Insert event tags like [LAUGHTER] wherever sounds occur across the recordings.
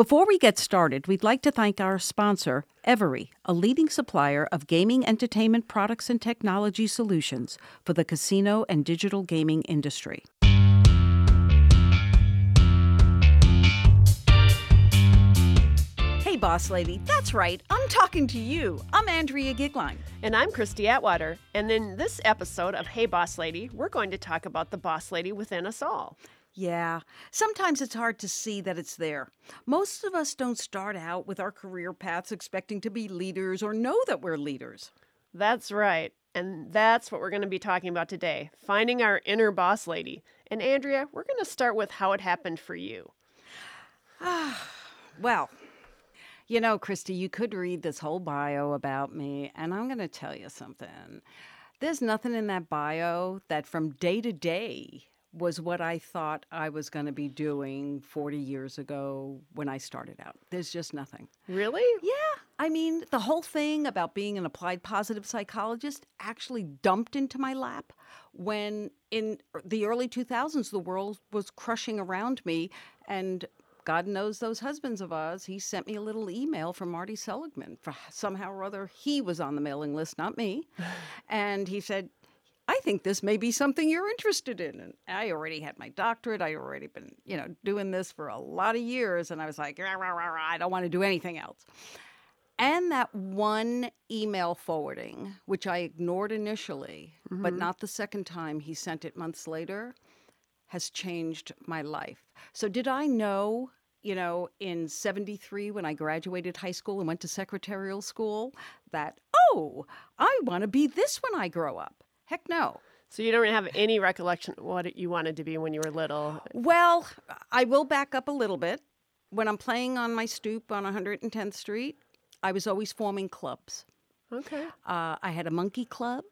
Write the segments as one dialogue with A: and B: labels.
A: Before we get started, we'd like to thank our sponsor, Everi, a leading supplier of gaming entertainment products and technology solutions for the casino and digital gaming industry. Hey, boss lady, that's right. I'm talking to you. I'm Andrea Goeglein.
B: And I'm Christy Atwater. And in this episode of Hey Boss Lady, we're going to talk about the boss lady within us all.
A: Yeah, sometimes it's hard to see that it's there. Most of us don't start out with our career paths expecting to be leaders or know that we're leaders.
B: That's right. And that's what we're going to be talking about today finding our inner boss lady. And Andrea, we're going to start with how it happened for you. [SIGHS]
A: Well, you know, Christy, you could read this whole bio about me, and I'm going to tell you something. There's nothing in that bio that from day to day was what I thought I was going to be doing 40 years ago when I started out. There's just nothing.
B: Really?
A: Yeah. I mean, the whole thing about being an applied positive psychologist actually dumped into my lap when in the early 2000s the world was crushing around me and God knows those husbands of ours. He sent me a little email from Marty Seligman. For somehow or other, he was on the mailing list, not me. [LAUGHS] and he said, I think this may be something you're interested in. And I already had my doctorate. I already been, you know, doing this for a lot of years. And I was like, rah, rah, rah, I don't want to do anything else. And that one email forwarding, which I ignored initially, but mm-hmm. not the second time he sent it months later, has changed my life. So, did I know, you know, in 73 when I graduated high school and went to secretarial school that, oh, I want to be this when I grow up? Heck no.
B: So you don't have any recollection of what you wanted to be when you were little?
A: Well, I will back up a little bit. When I'm playing on my stoop on 110th Street, I was always forming clubs.
B: Okay.
A: Uh, I had a monkey club.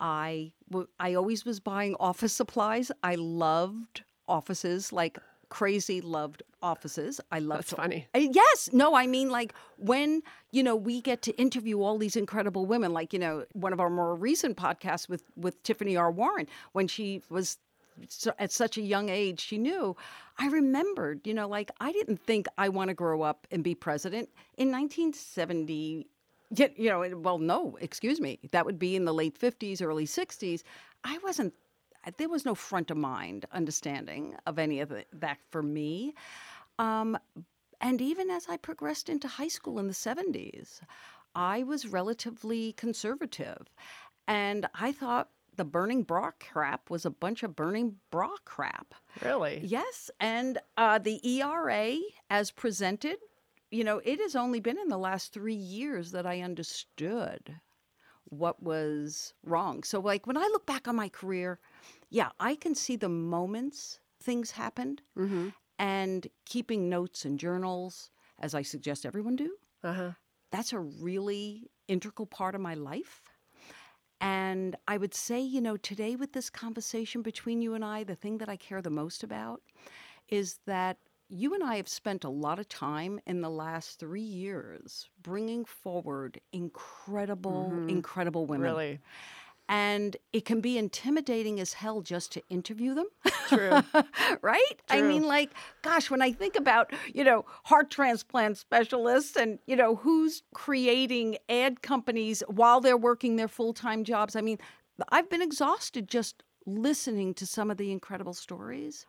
A: I w- I always was buying office supplies. I loved offices like crazy loved offices. I love
B: That's funny.
A: Uh, Yes, no, I mean like when you know we get to interview all these incredible women, like you know one of our more recent podcasts with with Tiffany R. Warren when she was so, at such a young age she knew. I remembered, you know, like I didn't think I want to grow up and be president in 1970. Yeah, you know, well, no, excuse me. That would be in the late 50s, early 60s. I wasn't there was no front of mind understanding of any of that for me. Um, and even as I progressed into high school in the 70s, I was relatively conservative. And I thought the burning bra crap was a bunch of burning bra crap.
B: Really?
A: Yes. And uh, the ERA, as presented, you know, it has only been in the last three years that I understood what was wrong. So, like, when I look back on my career, yeah, I can see the moments things happened
B: Mm-hmm.
A: and keeping notes and journals, as I suggest everyone do.
B: Uh huh.
A: That's a really integral part of my life. And I would say, you know, today with this conversation between you and I, the thing that I care the most about is that you and I have spent a lot of time in the last three years bringing forward incredible, mm-hmm. incredible women.
B: Really?
A: And it can be intimidating as hell just to interview them.
B: True. [LAUGHS]
A: right? I mean, like, gosh, when I think about, you know, heart transplant specialists and, you know, who's creating ad companies while they're working their full time jobs, I mean, I've been exhausted just listening to some of the incredible stories.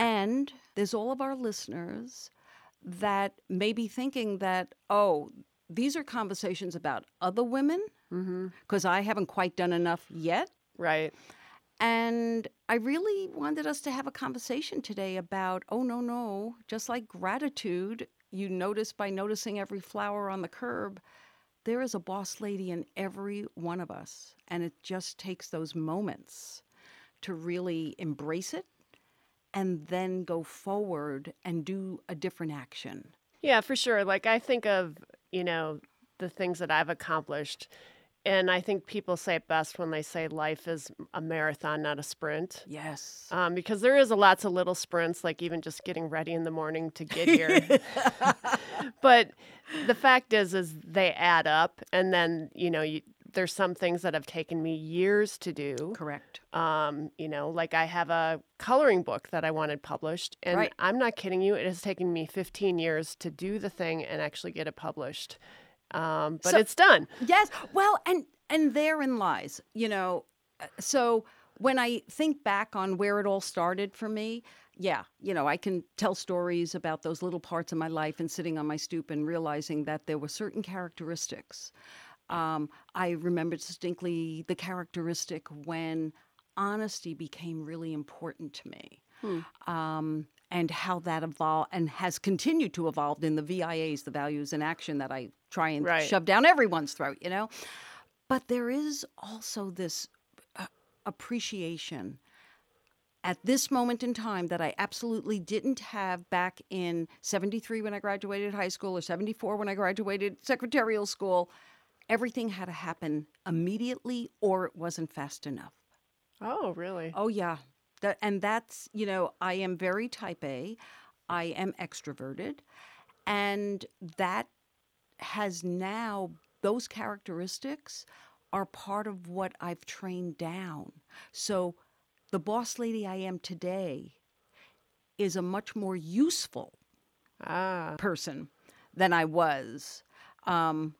A: And there's all of our listeners that may be thinking that, oh, these are conversations about other women
B: mm-hmm.
A: because I haven't quite done enough yet.
B: Right.
A: And I really wanted us to have a conversation today about oh, no, no, just like gratitude, you notice by noticing every flower on the curb, there is a boss lady in every one of us. And it just takes those moments to really embrace it and then go forward and do a different action.
B: Yeah, for sure. Like I think of, you know, the things that I've accomplished. And I think people say it best when they say life is a marathon, not a sprint.
A: Yes.
B: Um, because there is a lots of little sprints, like even just getting ready in the morning to get here. [LAUGHS] but the fact is, is they add up, and then you know, you, there's some things that have taken me years to do.
A: Correct.
B: Um, you know, like I have a coloring book that I wanted published, and
A: Right.
B: I'm not kidding you. It has taken me 15 years to do the thing and actually get it published. Um, but
A: So-
B: it's done.
A: Yes. Well, and and therein lies, you know. uh, So when I think back on where it all started for me, yeah, you know, I can tell stories about those little parts of my life and sitting on my stoop and realizing that there were certain characteristics. Um, I remember distinctly the characteristic when honesty became really important to me. Um, and how that evolved and has continued to evolve in the VIAs, the values in action that I try and
B: Right.
A: shove down everyone's throat, you know? But there is also this uh, appreciation at this moment in time that I absolutely didn't have back in 73 when I graduated high school or 74 when I graduated secretarial school. Everything had to happen immediately or it wasn't fast enough.
B: Oh, really?
A: Oh yeah. That and that's, you know, I am very type A. I am extroverted and that has now those characteristics are part of what I've trained down. So the boss lady I am today is a much more useful
B: Ah,
A: person than I was um,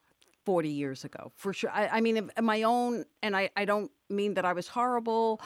A: 40 years ago, for sure. I, I mean, in my own, and I, I don't mean that I was horrible.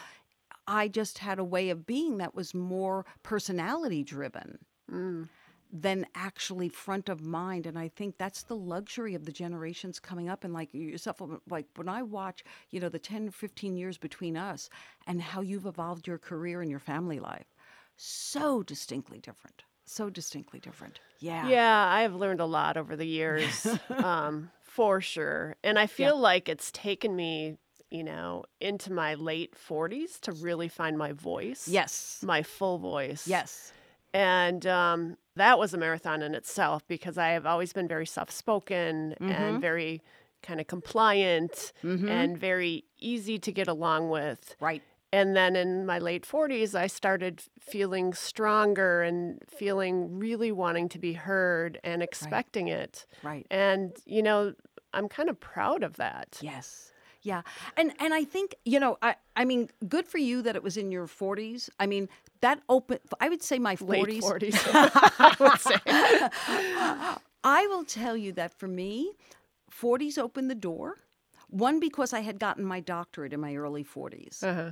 A: I just had a way of being that was more personality driven
B: mm,
A: than actually front of mind. And I think that's the luxury of the generations coming up. And like yourself, like when I watch, you know, the 10, 15 years between us and how you've evolved your career and your family life, so distinctly different. So distinctly different. Yeah.
B: yeah, I have learned a lot over the years, [LAUGHS] um, for sure. And I feel like it's taken me, you know, into my late 40s to really find my voice.
A: Yes.
B: My full voice.
A: Yes.
B: And um, that was a marathon in itself because I have always been very soft spoken
A: Mm-hmm.
B: and very kind of compliant
A: Mhm.
B: and very easy to get along with.
A: Right.
B: And then in my late 40s, I started feeling stronger and feeling really wanting to be heard and expecting it.
A: Right.
B: And, you know, I'm kind of proud of that.
A: Yes. Yeah. And and I think, you know, I I mean, good for you that it was in your 40s. I mean, that open I would say my 40s.
B: Late 40s, [LAUGHS] [LAUGHS] I would say.
A: I will tell you that for me, 40s opened the door. One because I had gotten my doctorate in my early 40s.
B: Uh-huh.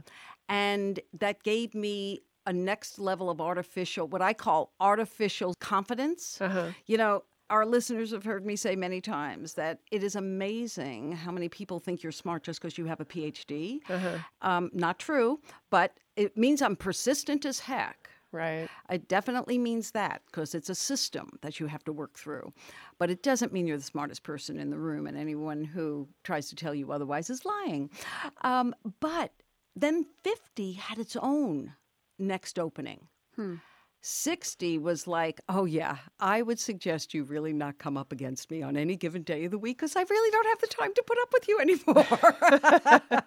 A: And that gave me a next level of artificial, what I call artificial confidence.
B: Uh-huh.
A: You know, our listeners have heard me say many times that it is amazing how many people think you're smart just because you have a PhD.
B: Uh-huh.
A: Um, not true, but it means I'm persistent as heck.
B: Right.
A: It definitely means that because it's a system that you have to work through. But it doesn't mean you're the smartest person in the room, and anyone who tries to tell you otherwise is lying. Um, but then 50 had its own next opening. Hmm. 60 was like, oh, yeah, I would suggest you really not come up against me on any given day of the week because I really don't have the time to put up with you anymore.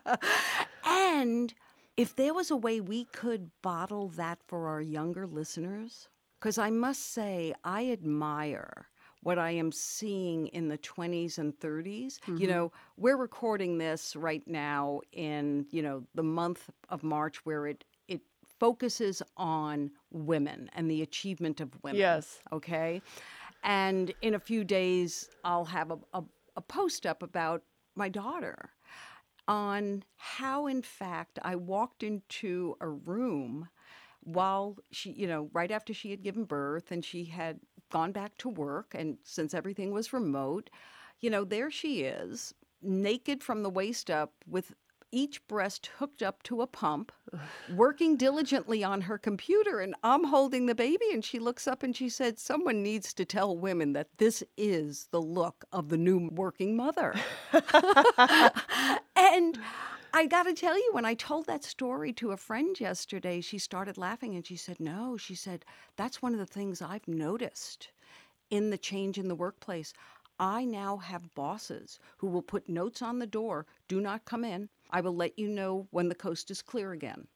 A: [LAUGHS] and if there was a way we could bottle that for our younger listeners, because I must say, I admire what I am seeing in the 20s and 30s. You mm-hmm. know, we're recording this right now in, you know, the month of March where it it focuses on women and the achievement of women.
B: Yes.
A: Okay. And in a few days, I'll have a, a, a post up about my daughter on how, in fact, I walked into a room while she, you know, right after she had given birth and she had gone back to work. And since everything was remote, you know, there she is, naked from the waist up with each breast hooked up to a pump, working diligently on her computer. And I'm holding the baby. And she looks up and she said, Someone needs to tell women that this is the look of the new working mother. [LAUGHS] [LAUGHS] and I got to tell you, when I told that story to a friend yesterday, she started laughing and she said, No, she said, that's one of the things I've noticed in the change in the workplace. I now have bosses who will put notes on the door do not come in. I will let you know when the coast is clear again.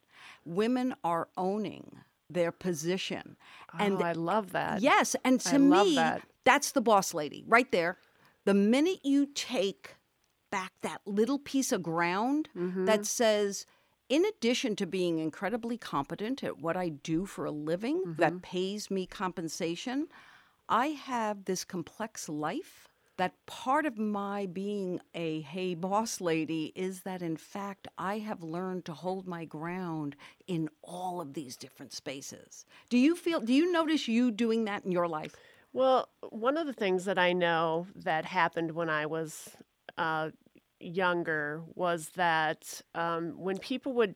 A: Women are owning their position. And
B: oh, I love that.
A: Yes, and to me,
B: that.
A: that's the boss lady right there. The minute you take back that little piece of ground
B: Mm-hmm.
A: that says, in addition to being incredibly competent at what I do for a living
B: Mm-hmm.
A: that pays me compensation, I have this complex life. That part of my being a hey boss lady is that in fact I have learned to hold my ground in all of these different spaces. Do you feel do you notice you doing that in your life?
B: Well, one of the things that I know that happened when I was uh, younger was that um, when people would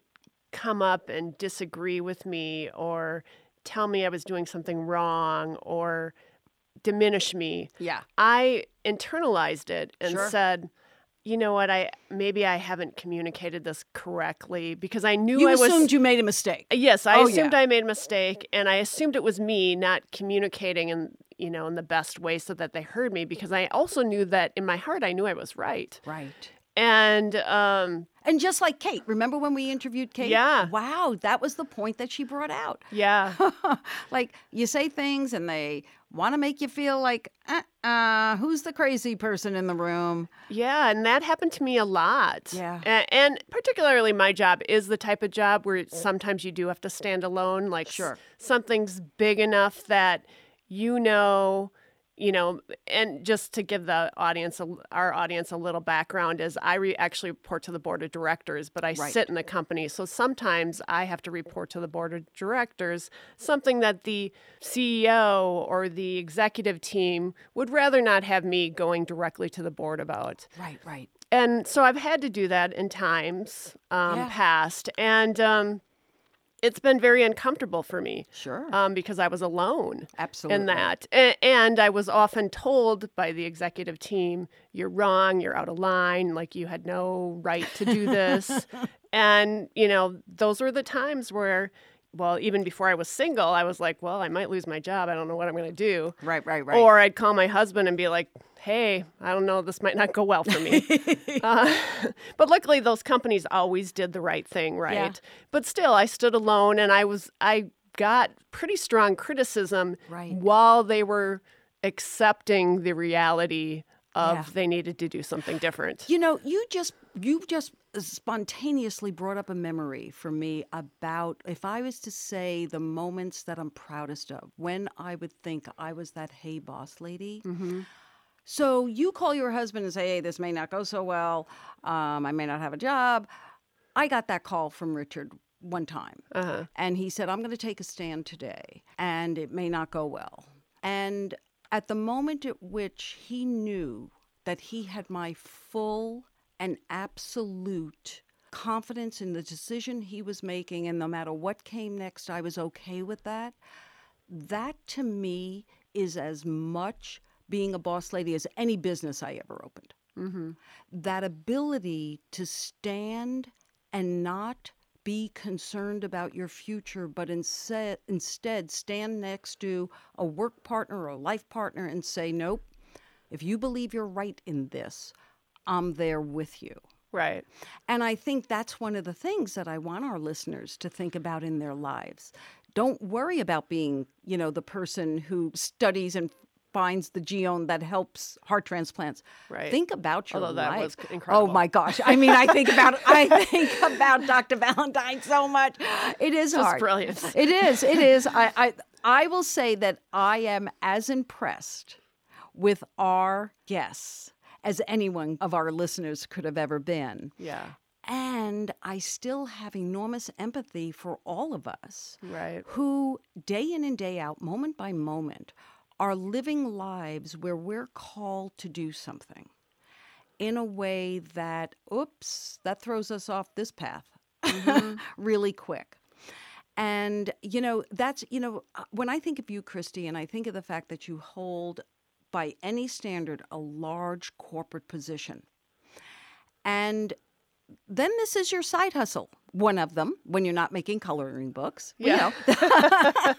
B: come up and disagree with me or tell me I was doing something wrong or diminish me,
A: Yeah.
B: I internalized it and
A: Sure.
B: said, you know what, I maybe I haven't communicated this correctly because I knew
A: You
B: I was
A: assumed you made a mistake.
B: Yes, I
A: Oh,
B: assumed
A: yeah.
B: I made a mistake, and I assumed it was me not communicating in you know in the best way so that they heard me because I also knew that in my heart I knew I was right,
A: Right.
B: and um,
A: And just like Kate, remember when we interviewed Kate?
B: Yeah.
A: Wow, that was the point that she brought out.
B: yeah, [LAUGHS]
A: like you say things and they want to make you feel like, uh, uh, who's the crazy person in the room?
B: yeah, and that happened to me a lot.
A: Yeah.
B: A- and, particularly my job is the type of job where sometimes you do have to stand alone, like s-
A: Sure.
B: something's big enough that you know. You know, and just to give the audience, our audience, a little background, is I re- actually report to the board of directors, but I
A: Right.
B: sit in the company. So sometimes I have to report to the board of directors, something that the CEO or the executive team would rather not have me going directly to the board about
A: Right, right.
B: and so I've had to do that in times um,
A: Yeah.
B: past, and um, it's been very uncomfortable for me
A: Sure.
B: um, because I was alone
A: Absolutely.
B: in that, A- and I was often told by the executive team, "You're wrong. You're out of line. Like you had no right to do this." [LAUGHS] and you know, those were the times where. Well, even before I was single, I was like, well, I might lose my job. I don't know what I'm going to do.
A: Right, right, right.
B: Or I'd call my husband and be like, hey, I don't know, this might not go well for me. [LAUGHS] uh, but luckily, those companies always did the right thing, right? But still, I stood alone and I was, I got pretty strong criticism
A: Right.
B: while they were accepting the reality of
A: Yeah.
B: they needed to do something different.
A: You know, you just you just spontaneously brought up a memory for me about if I was to say the moments that I'm proudest of, when I would think I was that hey boss lady. So you call your husband and say, "Hey, this may not go so well. Um, I may not have a job." I got that call from Richard one time,
B: Uh-huh.
A: and he said, "I'm going to take a stand today, and it may not go well." And at the moment at which he knew that he had my full and absolute confidence in the decision he was making, and no matter what came next, I was okay with that. That to me is as much being a boss lady as any business I ever opened. Mm-hmm. That ability to stand and not be concerned about your future, but instead, instead stand next to a work partner or a life partner and say, Nope, if you believe you're right in this, I'm there with you.
B: Right.
A: And I think that's one of the things that I want our listeners to think about in their lives. Don't worry about being, you know, the person who studies and finds the genome that helps heart transplants.
B: Right.
A: Think about your
B: Although that
A: life.
B: was oh incredible.
A: Oh my gosh! I mean, I think about I [LAUGHS] think about Dr. Valentine so much. It is
B: Just
A: hard.
B: brilliant.
A: It is. It [LAUGHS] is. I, I I will say that I am as impressed with our guests as anyone of our listeners could have ever been.
B: Yeah.
A: And I still have enormous empathy for all of us
B: Right.
A: who, day in and day out, moment by moment, are living lives where we're called to do something in a way that, oops, that throws us off this path [LAUGHS] really quick. And, you know, that's, you know, uh, when I think of you, Christy, and I think of the fact that you hold, by any standard, a large corporate position. And then this is your side hustle. One of them, when you're not making coloring books,
B: Yeah.
A: you know,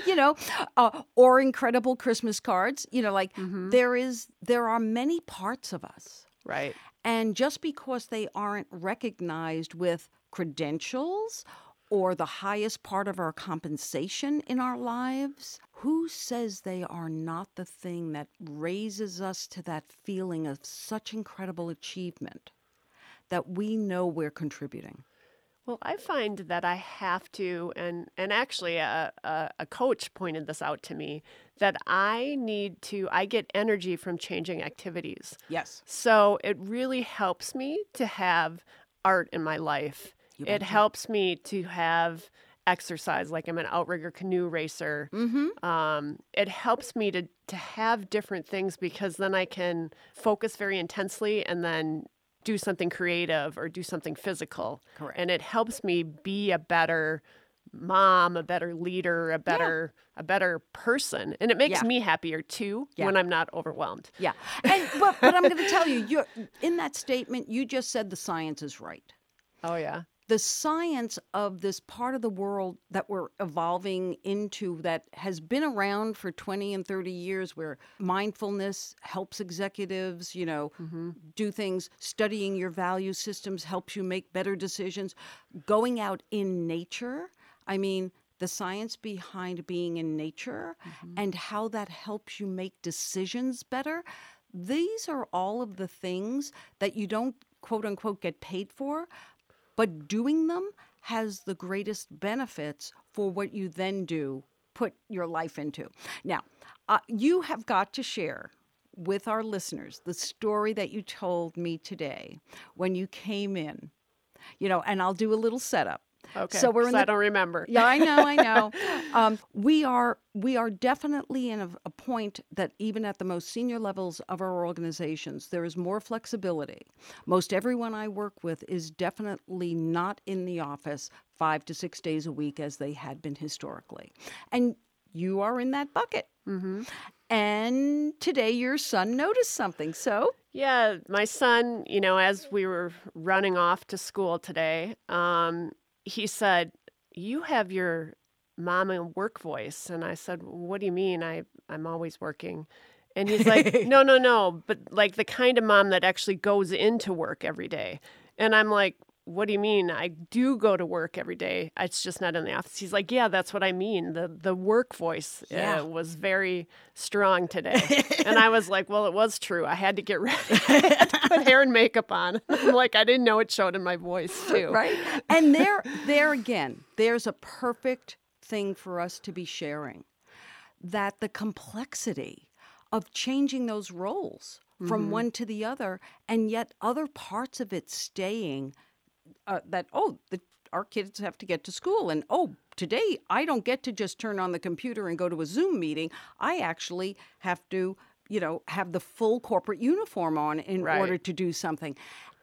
A: [LAUGHS] you know, uh, or incredible Christmas cards. You know, like there is, there are many parts of us,
B: Right.
A: and just because they aren't recognized with credentials or the highest part of our compensation in our lives, who says they are not the thing that raises us to that feeling of such incredible achievement that we know we're contributing?
B: Well, I find that I have to, and and actually, a, a, a coach pointed this out to me that I need to. I get energy from changing activities.
A: Yes.
B: So it really helps me to have art in my life. It helps me to have exercise, like I'm an outrigger canoe racer.
A: Mm-hmm.
B: Um, it helps me to to have different things because then I can focus very intensely and then do something creative or do something physical.
A: Correct.
B: And it helps me be a better mom, a better leader, a better a better person. And it makes
A: Yeah.
B: me happier too
A: Yeah.
B: when I'm not overwhelmed.
A: Yeah. And but, but I'm going to tell you, you're, in that statement, you just said the science is right.
B: Oh yeah.
A: The science of this part of the world that we're evolving into that has been around for 20 and 30 years where mindfulness helps executives you know mm-hmm. do things studying your value systems helps you make better decisions going out in nature. I mean the science behind being in nature mm-hmm. and how that helps you make decisions better. These are all of the things that you don't quote unquote get paid for but doing them has the greatest benefits for what you then do put your life into. Now uh, you have got to share with our listeners the story that you told me today when you came in. You know and i'll do a little setup
B: Okay.
A: so we're in
B: 'cause I don't remember.
A: yeah, I know, I know. [LAUGHS] Um, we are we are definitely in a, a point that even at the most senior levels of our organizations, there is more flexibility. Most everyone I work with is definitely not in the office five to six days a week as they had been historically, and you are in that bucket.
B: Mm-hmm.
A: And today your son noticed something. So
B: Yeah, my son, you know, as we were running off to school today, um, he said, "You have your mom and work voice," and I said, "What do you mean? I I'm always working." And he's like, [LAUGHS] "No, no, no, but like the kind of mom that actually goes into work every day." And I'm like, "What do you mean? I do go to work every day. It's just not in the office." He's like, "Yeah, that's what I mean. The the work voice
A: Yeah.
B: uh, was very strong today." [LAUGHS] and I was like, "Well, it was true. I had to get [LAUGHS] ready. To put hair and makeup on." [LAUGHS] I'm like, I didn't know it showed in my voice too.
A: right and there there again there's a perfect thing for us to be sharing that the complexity of changing those roles from one to the other and yet other parts of it staying uh, that oh the our kids have to get to school and oh today i don't get to just turn on the computer and go to a zoom meeting i actually have to you know have the full corporate uniform on in
B: Right.
A: order to do something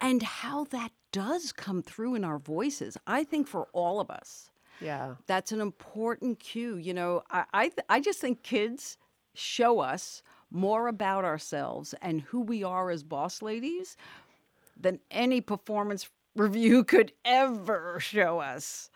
A: and how that does come through in our voices i think for all of us
B: Yeah.
A: that's an important cue you know i i, th- I just think kids show us more about ourselves and who we are as boss ladies than any performance review [LAUGHS] could ever show us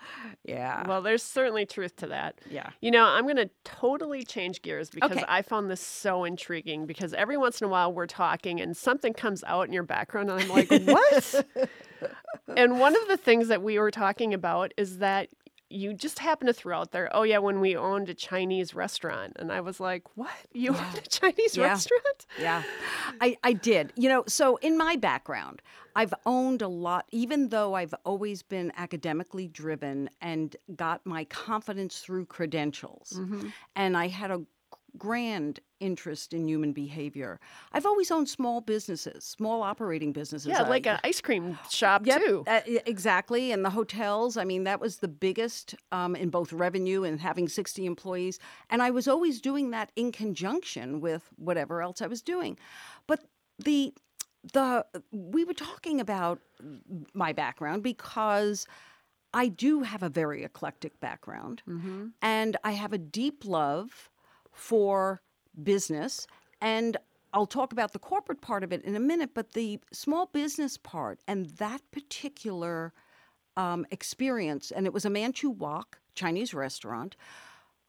A: yeah
B: Well, there's certainly truth to that.
A: yeah
B: You know, I'm going to totally change gears because
A: Okay.
B: I found this so intriguing because every once in a while we're talking and something comes out in your background and I'm like, what? [LAUGHS] and one of the things that we were talking about is that you just happen to throw out there, oh, yeah, when we owned a Chinese restaurant. And I was like, what? You owned a Chinese
A: Yeah.
B: restaurant?
A: Yeah, I, I did. You know, so in my background, I've owned a lot, even though I've always been academically driven and got my confidence through credentials. Mm-hmm. And I had a grand interest in human behavior. I've always owned small businesses, small operating businesses.
B: Yeah,
A: I-
B: like an ice cream shop,
A: Yep,
B: too.
A: uh, exactly. And the hotels, I mean, that was the biggest um, in both revenue and having 60 employees. And I was always doing that in conjunction with whatever else I was doing. But the the we were talking about my background because I do have a very eclectic background
B: Mm-hmm.
A: and I have a deep love for business and I'll talk about the corporate part of it in a minute, but the small business part and that particular um, experience, and it was a Manchu Wok Chinese restaurant.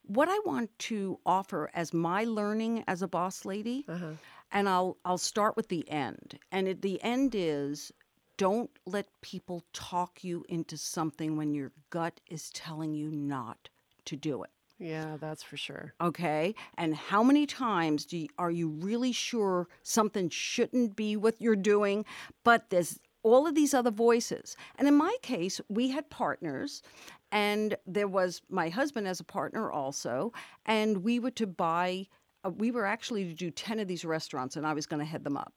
A: What I want to offer as my learning as a boss lady,
B: Uh-huh.
A: and I'll I'll start with the end. And at the end is don't let people talk you into something when your gut is telling you not to do it.
B: Yeah, that's for sure.
A: Okay. And how many times do you, are you really sure something shouldn't be what you're doing, but there's all of these other voices? And in my case, we had partners, and there was my husband as a partner also, and we were to buy. Uh, we were actually to do 10 of these restaurants and I was going to head them up.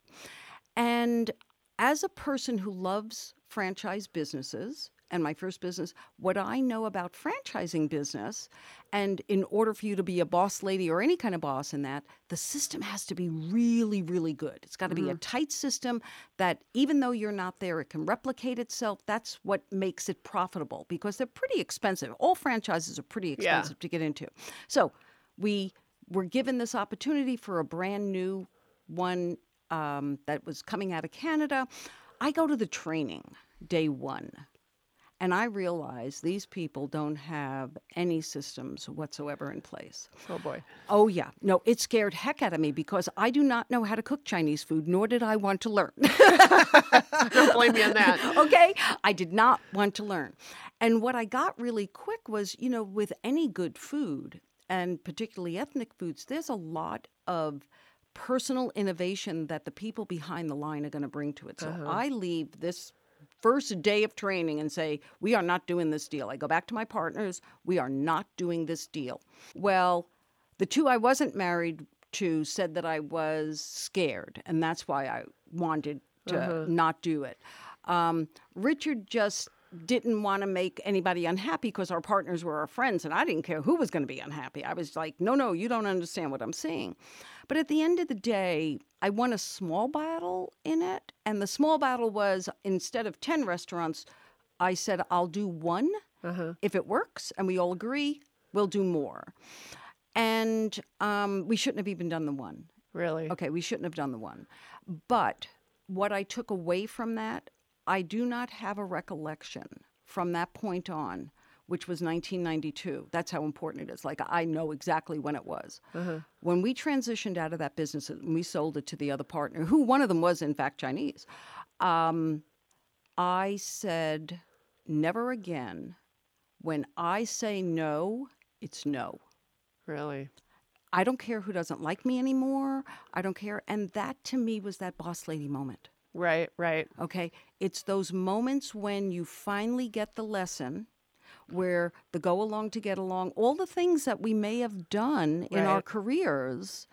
A: And as a person who loves franchise businesses, and my first business, what I know about franchising business, and in order for you to be a boss lady or any kind of boss in that, the system has to be really, really good. It's got to mm-hmm. be a mm-hmm. tight system that even though you're not there, it can replicate itself. That's what makes it profitable because they're pretty expensive. All franchises are pretty expensive yeah. to get into. So we were given this opportunity for a brand new one um, that was coming out of Canada. I go to the training day one. And I realize these people don't have any systems whatsoever in place.
B: Oh boy.
A: Oh yeah. No, it scared heck out of me because I do not know how to cook Chinese food, nor did I want to learn. [LAUGHS]
B: don't blame me on that. [LAUGHS]
A: okay. I did not want to learn. And what I got really quick was, you know, with any good food, and particularly ethnic foods, there's a lot of personal innovation that the people behind the line are going to bring to it. So uh-huh. I leave this first day of training and say, We are not doing this deal. I go back to my partners, we are not doing this deal. Well, the two I wasn't married to said that I was scared, and that's why I wanted to uh-huh. not do it. Um, Richard just didn't want to make anybody unhappy because our partners were our friends and I didn't care who was going to be unhappy. I was like, no, no, you don't understand what I'm saying. But at the end of the day, I won a small battle in it. And the small battle was instead of 10 restaurants, I said, I'll do one. Uh-huh. If it works and we all agree, we'll do more. And um, we shouldn't have even done the one.
B: Really?
A: Okay, we shouldn't have done the one. But what I took away from that I do not have a recollection from that point on, which was 1992. That's how important it is. Like, I know exactly when it was. Uh-huh. When we transitioned out of that business and we sold it to the other partner, who one of them was, in fact, Chinese, um, I said, never again. When I say no, it's no.
B: Really?
A: I don't care who doesn't like me anymore. I don't care. And that to me was that boss lady moment.
B: Right, right.
A: Okay. It's those moments when you finally get the lesson where the go along to get along, all the things that we may have done in our careers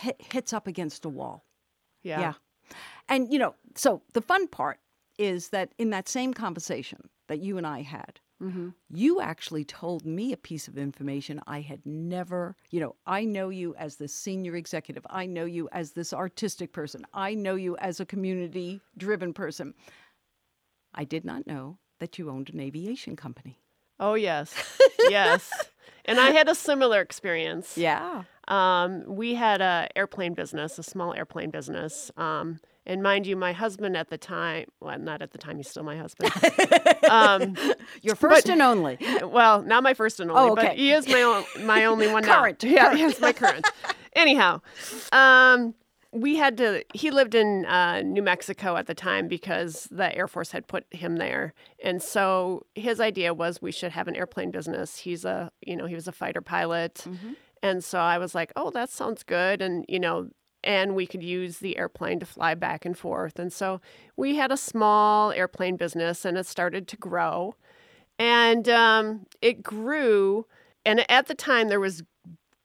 A: hit, hits up against a wall.
B: Yeah.
A: Yeah. And, you know, so the fun part is that in that same conversation that you and I had, Mm-hmm. You actually told me a piece of information I had never, you know, I know you as the senior executive. I know you as this artistic person. I know you as a community driven person. I did not know that you owned an aviation company.
B: Oh, yes. [LAUGHS] yes. And I had a similar experience.
A: Yeah.
B: Um, we had a airplane business, a small airplane business. Um, and mind you, my husband at the time, well, not at the time, he's still my husband. [LAUGHS]
A: um, Your first but, and only.
B: Well, not my first and only, oh, okay. but he is my, own, my only one
A: current.
B: now. Yeah, he's my current. Anyhow, um, we had to, he lived in uh, New Mexico at the time because the Air Force had put him there. And so his idea was we should have an airplane business. He's a, you know, he was a fighter pilot. Mm-hmm. And so I was like, oh, that sounds good. And, you know, and we could use the airplane to fly back and forth. And so we had a small airplane business and it started to grow. And um, it grew. And at the time, there was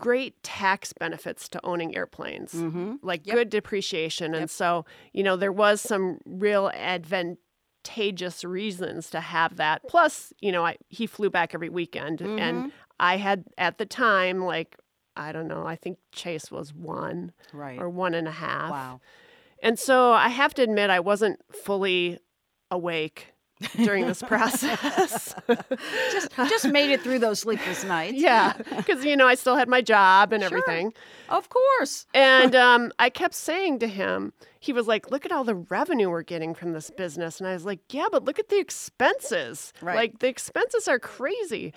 B: great tax benefits to owning airplanes, mm-hmm. like yep. good depreciation. And so, you know, there was some real advantageous reasons to have that. Plus, you know, I, he flew back every weekend. Mm-hmm. And I had at the time like I don't know, I think Chase was one
A: right.
B: or one and a half.
A: Wow.
B: And so I have to admit, I wasn't fully awake during this process. [LAUGHS]
A: just just made it through those sleepless nights.
B: Yeah, because you know I still had my job and sure. everything.
A: Of course.
B: and [LAUGHS] um, I kept saying to him, he was like, "Look at all the revenue we're getting from this business," and I was like, "Yeah, but look at the expenses. Right. Like the expenses are crazy."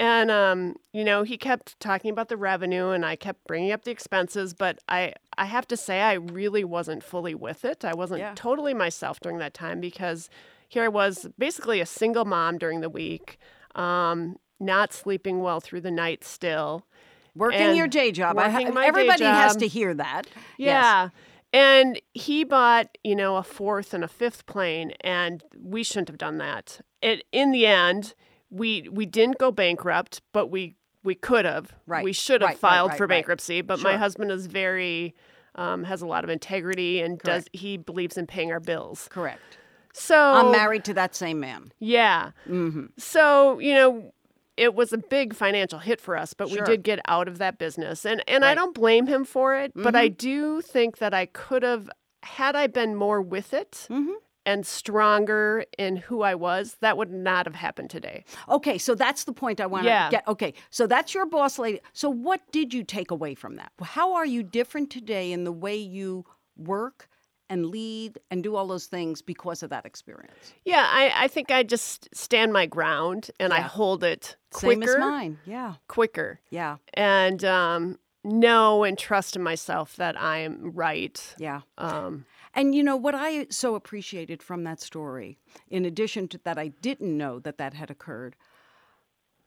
B: And um, you know, he kept talking about the revenue, and I kept bringing up the expenses. But I, I have to say, I really wasn't fully with it. I wasn't
A: Yeah.
B: totally myself during that time because here I was basically a single mom during the week, um, not sleeping well through the night still.
A: Working your day job. I ha-
B: working day
A: everybody has to hear that. Yes.
B: Yeah. And he bought, you know, a fourth and a fifth plane, and we shouldn't have done that. It in the end, we we didn't go bankrupt, but we we could have.
A: Right,
B: We should have
A: right,
B: filed
A: right,
B: for bankruptcy, but my husband is very um, has a lot of integrity and does he believes in paying our bills.
A: Correct.
B: So
A: I'm married to that same man.
B: Yeah.
A: hmm
B: So, you know, it was a big financial hit for us, but
A: Sure.
B: we did get out of that business. And and I don't blame him for it, but I
A: Mhm.
B: do think that I could have had I been more with it
A: hmm
B: and stronger in who I was, that would not have happened today.
A: Okay, so that's the point I want to
B: Yeah.
A: get. Okay, so that's your boss lady. So what did you take away from that? How are you different today in the way you work and lead and do all those things because of that experience?
B: Yeah, I, I think I just stand my ground and I hold it quicker,
A: Same as mine. Yeah,
B: quicker,
A: yeah,
B: and um, know and trust in myself that I am right.
A: yeah.
B: Um,
A: And you know what I so appreciated from that story, in addition to that, I didn't know that that had occurred.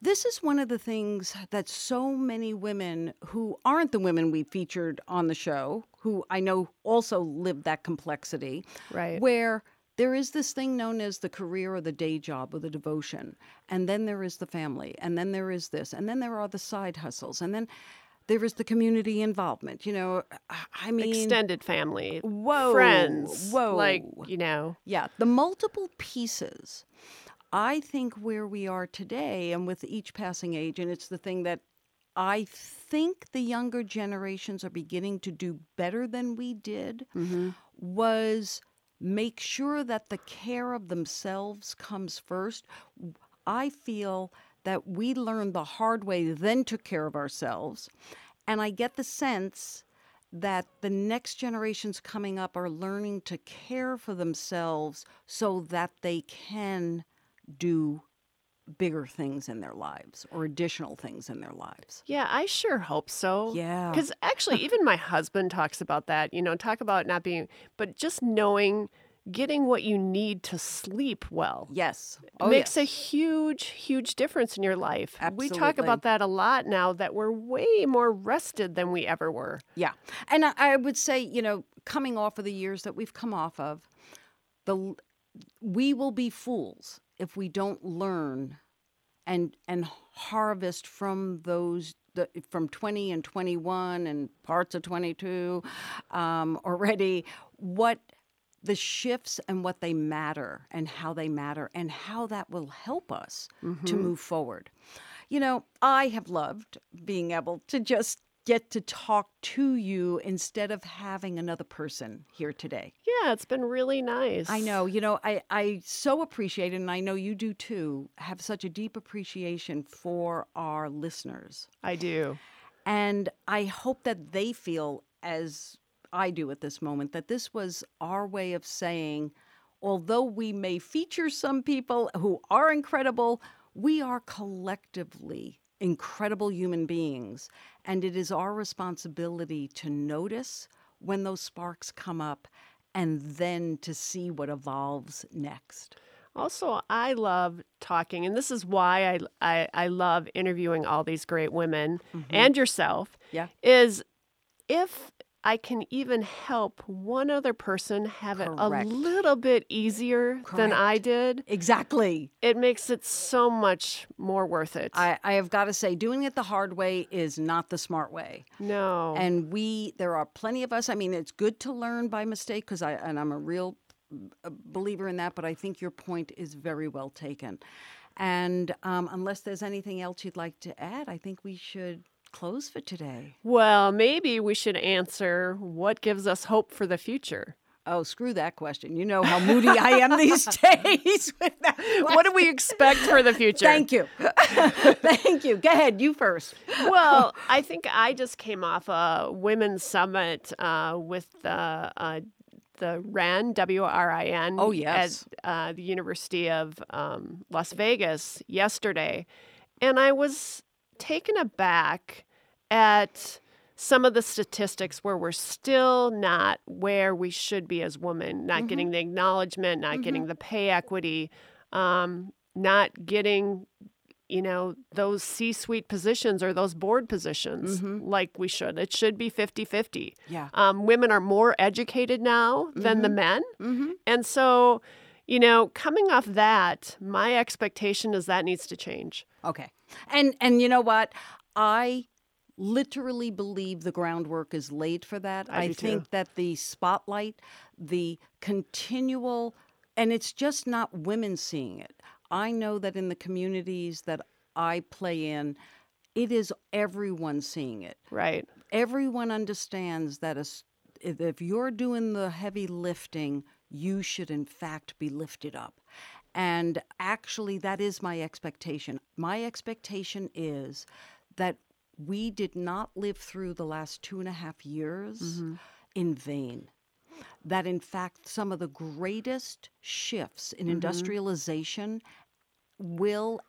A: This is one of the things that so many women who aren't the women we featured on the show, who I know also live that complexity,
B: right.
A: where there is this thing known as the career or the day job or the devotion. And then there is the family. And then there is this. And then there are the side hustles. And then there is the community involvement. You know, I mean,
B: Extended family,
A: whoa,
B: friends,
A: whoa.
B: like you know.
A: Yeah, the multiple pieces. I think where we are today, and with each passing age, and it's the thing that I think the younger generations are beginning to do better than we did,
B: Mm-hmm.
A: was make sure that the care of themselves comes first. I feel that we learned the hard way, then took care of ourselves. And I get the sense that the next generations coming up are learning to care for themselves so that they can do bigger things in their lives or additional things in their lives.
B: Yeah, I sure hope so.
A: Yeah.
B: Because actually, [LAUGHS] even my husband talks about that. You know, talk about not being, but just knowing, getting what you need to sleep well.
A: Yes.
B: Oh, makes a huge, huge difference in your life. We talk about that a lot now that we're way more rested than we ever were.
A: Yeah. And I, I would say, you know, coming off of the years that we've come off of, the we will be fools if we don't learn and and harvest from those the, from 20 and 21 and parts of 22 um, already what the shifts and what they matter and how they matter and how that will help us to move forward. You know, I have loved being able to just get to talk to you instead of having another person here today.
B: Yeah, it's been really nice.
A: I know, you know, I, I so appreciate it, and I know you do too, have such a deep appreciation for our listeners.
B: I do.
A: And I hope that they feel as I do at this moment that this was our way of saying, although we may feature some people who are incredible, we are collectively incredible human beings. And it is our responsibility to notice when those sparks come up and then to see what evolves next.
B: Also, I love talking, and this is why I, I, I love interviewing all these great women and yourself.
A: Mm-hmm. Yeah.
B: Is if I can even help one other person have it a little bit easier than I did,
A: Exactly.
B: it makes it so much more worth it.
A: I, I have got to say, doing it the hard way is not the smart way.
B: no.
A: And we, there are plenty of us. I mean, it's good to learn by mistake because I, and I'm a real uh, believer in that. But I think your point is very well taken. And um, unless there's anything else you'd like to add, I think we should close for today.
B: well, maybe we should answer what gives us hope for the future.
A: Oh, screw that question. You know how moody I am these [LAUGHS] days with that.
B: What do we expect for the future?
A: Thank you. [LAUGHS] Thank you. Go ahead. You first.
B: well, [LAUGHS] I think I just came off a women's summit uh, with the uh, the RAN W R I N.
A: Oh, yes.
B: at uh, the University of um, Las Vegas yesterday, and I was taken aback at some of the statistics where we're still not where we should be as women, not
A: Mm-hmm.
B: getting the acknowledgement, not getting the pay equity, um, not getting, you know, those C suite positions or those board positions
A: Mm-hmm.
B: like we should. It should be 50 50.
A: Yeah.
B: Um, women are more educated now than the men.
A: Mm-hmm.
B: And so, you know, coming off that, my expectation is that needs to change.
A: Okay. And and you know what? I literally believe the groundwork is laid for that.
B: I do
A: think
B: too.
A: that the spotlight, the continual and it's just not women seeing it. I know that in the communities that I play in, it is everyone seeing it.
B: Right.
A: Everyone understands that a s if if you're doing the heavy lifting, you should in fact be lifted up. And actually, that is my expectation. My expectation is that we did not live through the last two and a half years mm-hmm. in vain. That in fact, some of the greatest shifts in mm-hmm. industrialization will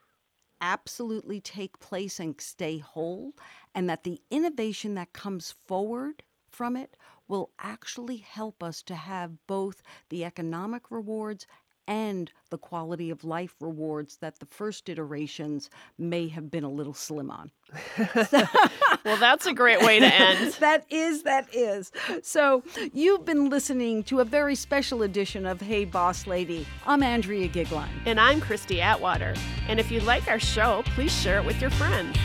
A: absolutely take place and stay whole, and that the innovation that comes forward from it will actually help us to have both the economic rewards and the quality of life rewards that the first iterations may have been a little slim on. [LAUGHS]
B: Well, that's a great way to end. [LAUGHS]
A: that is, that is. So, you've been listening to a very special edition of Hey Boss Lady. I'm Andrea Goeglein.
B: And I'm Christy Atwater. And if you like our show, please share it with your friends.